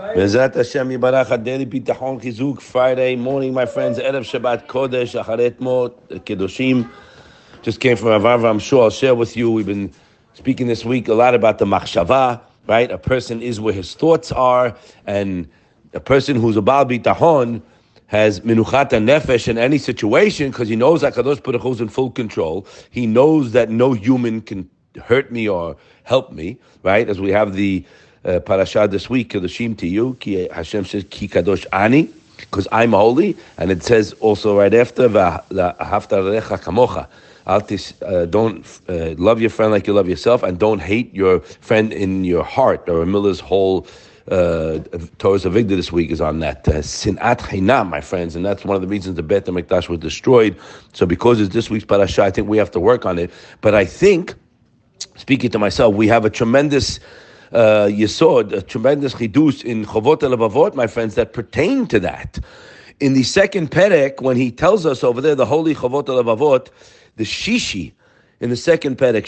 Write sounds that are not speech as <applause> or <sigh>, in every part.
Bezat Hashem Yibarach Chizuk Friday morning, my friends. Erev Shabbat Kodesh Acharei Mot Kedoshim. Just came from Avar. I'm sure I'll share with you. We've been speaking this week a lot about the Machshava. Right, a person is where his thoughts are, and a person who's a Baal Bitachon has minuchat nefesh in any situation because he knows that Kadosh Baruch Hu is in full control. He knows that no human can hurt me or help me. Right, as we have the uh, parasha this week, Kedoshim to you. Ki Hashem says, Ki Kadosh Ani, because I'm holy, and it says also right after, Hafta Recha Kamocha. Uh, don't uh, love your friend like you love yourself, and don't hate your friend in your heart. Or Miller's whole uh, Toras Avigdor this week is on that. Uh, Sinat Chinam, my friends, and that's one of the reasons the Beit HaMikdash was destroyed. So because it's this week's parasha, I think we have to work on it. But I think, speaking to myself, we have a tremendous uh, saw a tremendous chidus in Chovot HaLevavot, my friends, that pertain to that. In the second Perek, when he tells us over there, the holy Chovot HaLevavot, the Shishi, in the second Perek,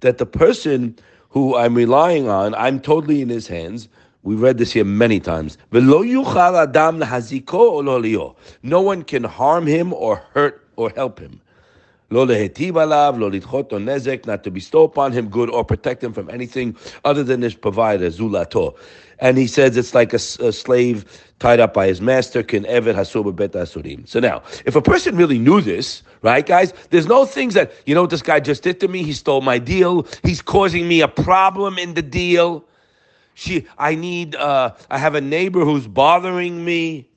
that the person who I'm relying on, I'm totally in his hands. We read this here many times. No one can harm him or hurt or help him. Not to bestow upon him good or protect him from anything other than his provider, zulato. And he says it's like a, a slave tied up by his master, can evet hasur bet asurim. So now, if a person really knew this, right, guys, there's no things that, you know what this guy just did to me? He stole my deal. He's causing me a problem in the deal. She, I need, uh, I have a neighbor who's bothering me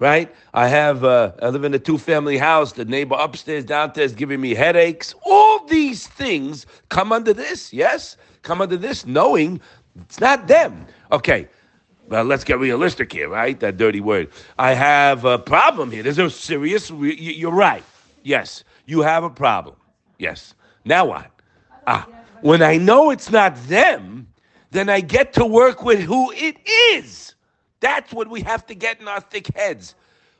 right? I have uh, I live in a two family house. The neighbor upstairs, downstairs, giving me headaches. All these things come under this. Yes, come under this, knowing it's not them. Okay. Well, let's get realistic here, right? That dirty word. I have a problem here. There's a serious. You're right. Yes, you have a problem. Yes. Now what? Ah, when I know it's not them, then I get to work with who it is. That's what we have to get in our thick heads.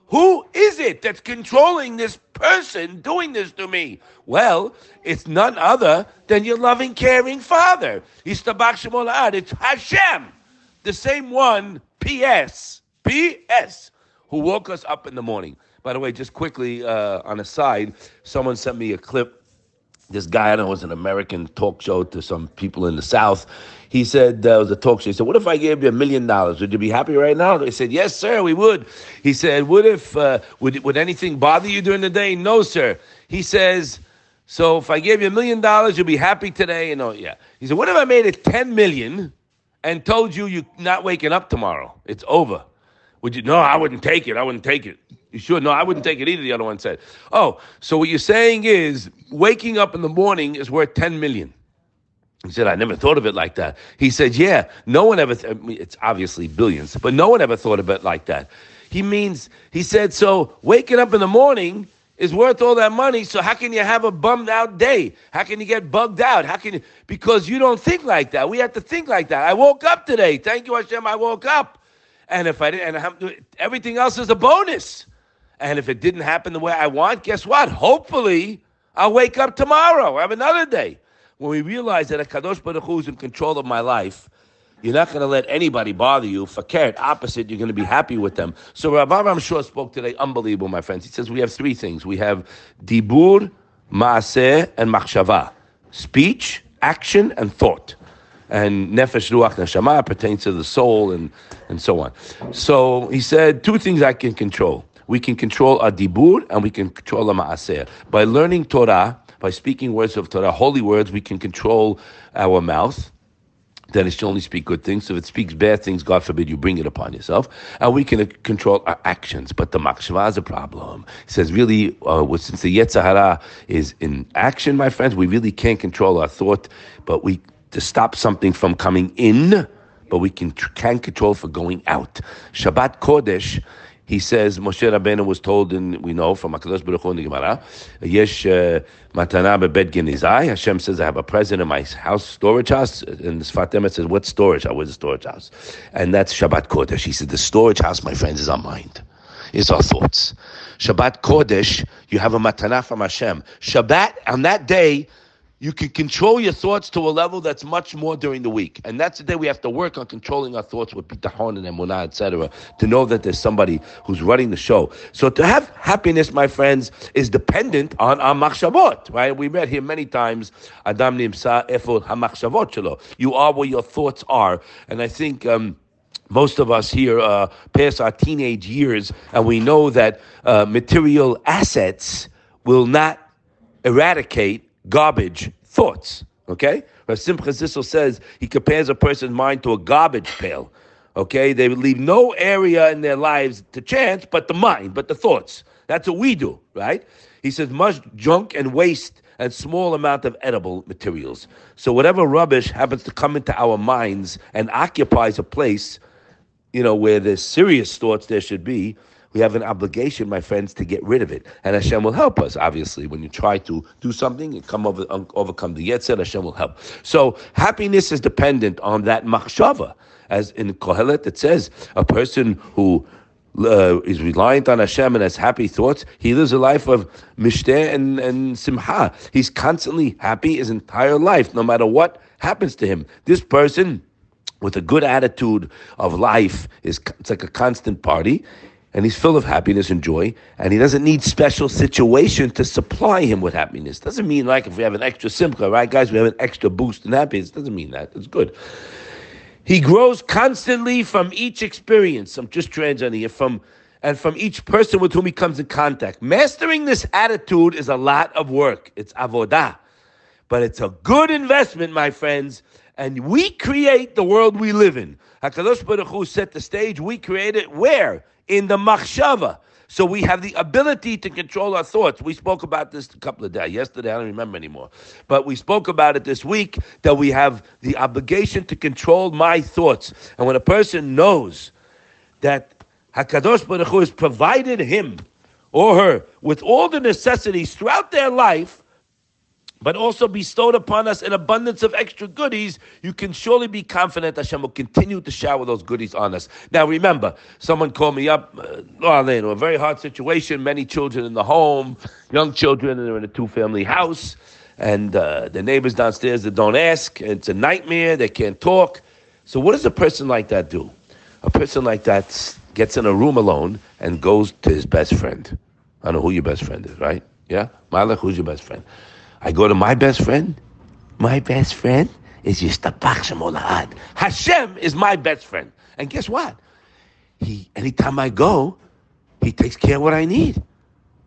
Who is it that's controlling this person doing this to me? Well, it's none other than your loving, caring father. It's Hashem, the same one, P.S. P.S., who woke us up in the morning. By the way, just quickly uh, on a side, someone sent me a clip this guy, I know, was an American talk show to some people in the South. He said, uh, it was a talk show. He said, What if I gave you a million dollars? Would you be happy right now? They said, Yes, sir, we would. He said, What if, uh, would, would anything bother you during the day? No, sir. He says, So if I gave you a million dollars, you'd be happy today? And oh, yeah. He said, What if I made it 10 million and told you you're not waking up tomorrow? It's over. Would you? No, I wouldn't take it. I wouldn't take it. You sure? No, I wouldn't take it either. The other one said. Oh, so what you're saying is waking up in the morning is worth 10 million. He said, I never thought of it like that. He said, Yeah, no one ever, th- I mean, it's obviously billions, but no one ever thought of it like that. He means, he said, So waking up in the morning is worth all that money. So how can you have a bummed out day? How can you get bugged out? How can you, because you don't think like that. We have to think like that. I woke up today. Thank you, Hashem, I woke up. And if I didn't, and everything else is a bonus. And if it didn't happen the way I want, guess what? Hopefully, I'll wake up tomorrow. Have another day. When we realize that a Kadosh Baruch Hu is in control of my life, you're not going to let anybody bother you. Farkert, opposite, you're going to be happy with them. So Rav Ram Shor spoke today, unbelievable, my friends. He says we have three things. We have dibur, maaseh, and machshava. Speech, action, and thought. And nefesh, ruach, neshama pertains to the soul and, and so on. So he said two things I can control we can control our dibur and we can control our ma'aseh. By learning Torah, by speaking words of Torah, holy words, we can control our mouth. That it should only speak good things. So if it speaks bad things, God forbid you bring it upon yourself. And we can control our actions. But the machshava is a problem. He says, really, uh, since the Yetzer Hara is in action, my friends, we really can't control our thought, but we to stop something from coming in, but we can can control for going out. Shabbat Kodesh he says Moshe Rabbeinu was told, and we know from Hakadosh Baruch Hu in the Gemara, Yesh uh, matana bebed genizai. Hashem says, I have a present in my house, storage house. And it says, what storage house? Where's the storage house? And that's Shabbat Kodesh. He said, the storage house, my friends, is our mind, is our thoughts. Shabbat Kodesh, you have a matana from Hashem. Shabbat, on that day, you can control your thoughts to a level that's much more during the week. And that's the day we have to work on controlling our thoughts with bitachon and emunah, etc., to know that there's somebody who's running the show. So to have happiness, my friends, is dependent on our machshavot, right? We read here many times, Adam nimsa efod hamachshavot shelo. You are where your thoughts are. And I think... Um, most of us here uh, pass our teenage years, and we know that uh, material assets will not eradicate garbage thoughts. Okay? Rav Simcha says he compares a person's mind to a garbage pail. Okay? They leave no area in their lives to chance but the mind, but the thoughts. That's what we do, right? He says much junk and waste and small amount of edible materials. So whatever rubbish happens to come into our minds and occupies a place, you know, where there's serious thoughts there should be, we have an obligation, my friends, to get rid of it. And Hashem will help us, obviously. When you try to do something and come over, overcome the Yetzer, Hashem will help. So happiness is dependent on that machshava. As in Kohelet, it says, a person who uh, is reliant on Hashem and has happy thoughts, he lives a life of mishteh and, and simha. He's constantly happy his entire life, no matter what happens to him. This person with a good attitude of life is it's like a constant party and he's full of happiness and joy, and he doesn't need special situation to supply him with happiness. Doesn't mean like if we have an extra simcha, right, guys? We have an extra boost in happiness. Doesn't mean that. It's good. He grows constantly from each experience. I'm just translating it from and from each person with whom he comes in contact. Mastering this attitude is a lot of work. It's avodah, but it's a good investment, my friends. And we create the world we live in. Hakadosh Baruch Hu set the stage. We create it where in the machshava. So we have the ability to control our thoughts. We spoke about this a couple of days. Yesterday, I don't remember anymore. But we spoke about it this week that we have the obligation to control my thoughts. And when a person knows that Hakadosh Baruch Hu has provided him or her with all the necessities throughout their life, but also bestowed upon us an abundance of extra goodies, you can surely be confident Hashem will continue to shower those goodies on us. Now, remember, someone called me up, uh, a very hard situation, many children in the home, young children, and they're in a two family house, and uh, the neighbors downstairs that don't ask. It's a nightmare, they can't talk. So, what does a person like that do? A person like that gets in a room alone and goes to his best friend. I don't know who your best friend is, right? Yeah? Malach, who's your best friend? I go to my best friend. My best friend is Yishtabach Shemolahad. Hashem is my best friend. And guess what? He anytime I go, he takes care of what I need.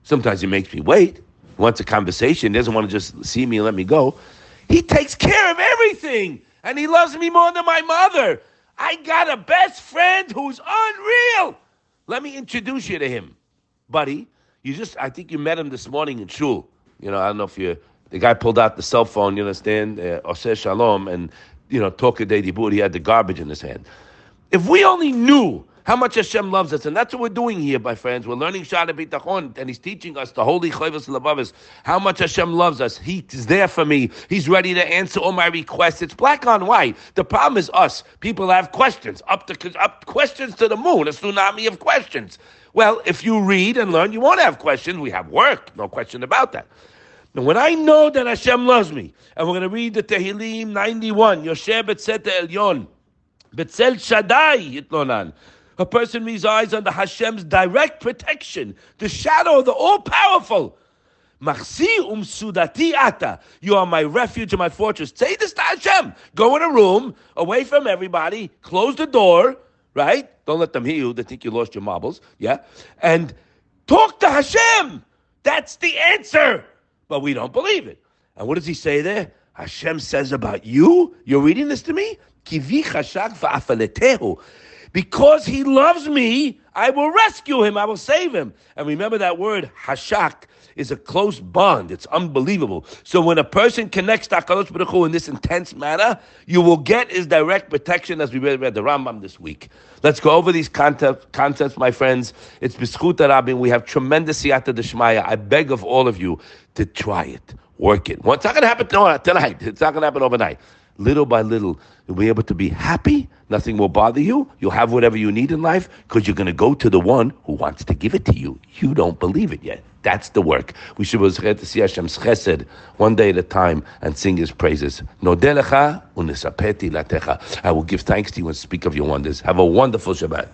Sometimes he makes me wait. He wants a conversation, he doesn't want to just see me and let me go. He takes care of everything. And he loves me more than my mother. I got a best friend who's unreal. Let me introduce you to him. Buddy, you just I think you met him this morning in shul. You know, I don't know if you the guy pulled out the cell phone, you understand, uh, Oseh Shalom, and, you know, Toka De Dibur, he had the garbage in his hand. If we only knew how much Hashem loves us, and that's what we're doing here, my friends. We're learning Shara and He's teaching us the holy Chovos HaLevavos, how much Hashem loves us. He is there for me. He's ready to answer all my requests. It's black on white. The problem is us. People have questions, up to up questions to the moon, a tsunami of questions. Well, if you read and learn, you won't have questions. We have work, no question about that. And when I know that Hashem loves me, and we're going to read the Tehillim 91, Yoshev B'seter Elyon, Betzel Shaddai Yitlonan, a person resides under Hashem's direct protection, the shadow of the all-powerful. Machsi um sudati ata. You are my refuge and my fortress. Say this to Hashem. Go in a room, away from everybody, close the door, right? Don't let them hear you. They think you lost your marbles. Yeah? And talk to Hashem. That's the answer but we don't believe it. And what does he say there? Hashem says about you, you're reading this to me? Because he loves me, I will rescue him, I will save him. And remember that word, chashak, is a close bond. It's unbelievable. So when a person connects to Baruch Hu in this intense manner, you will get his direct protection as we read, the Rambam this week. Let's go over these concepts, concepts my friends. It's B'schut Rabin. We have tremendous siyata d'shmaya. I beg of all of you to try it, work it. Well, it's not going to happen tonight. <laughs> It's not going to happen overnight. Little by little, you'll be able to be happy. Nothing will bother you. You'll have whatever you need in life because you're going to go to the one who wants to give it to you. You don't believe it yet. That's the work. We should to see Hashem's chesed one day at a time and sing His praises. I will give thanks to you and speak of your wonders. Have a wonderful Shabbat.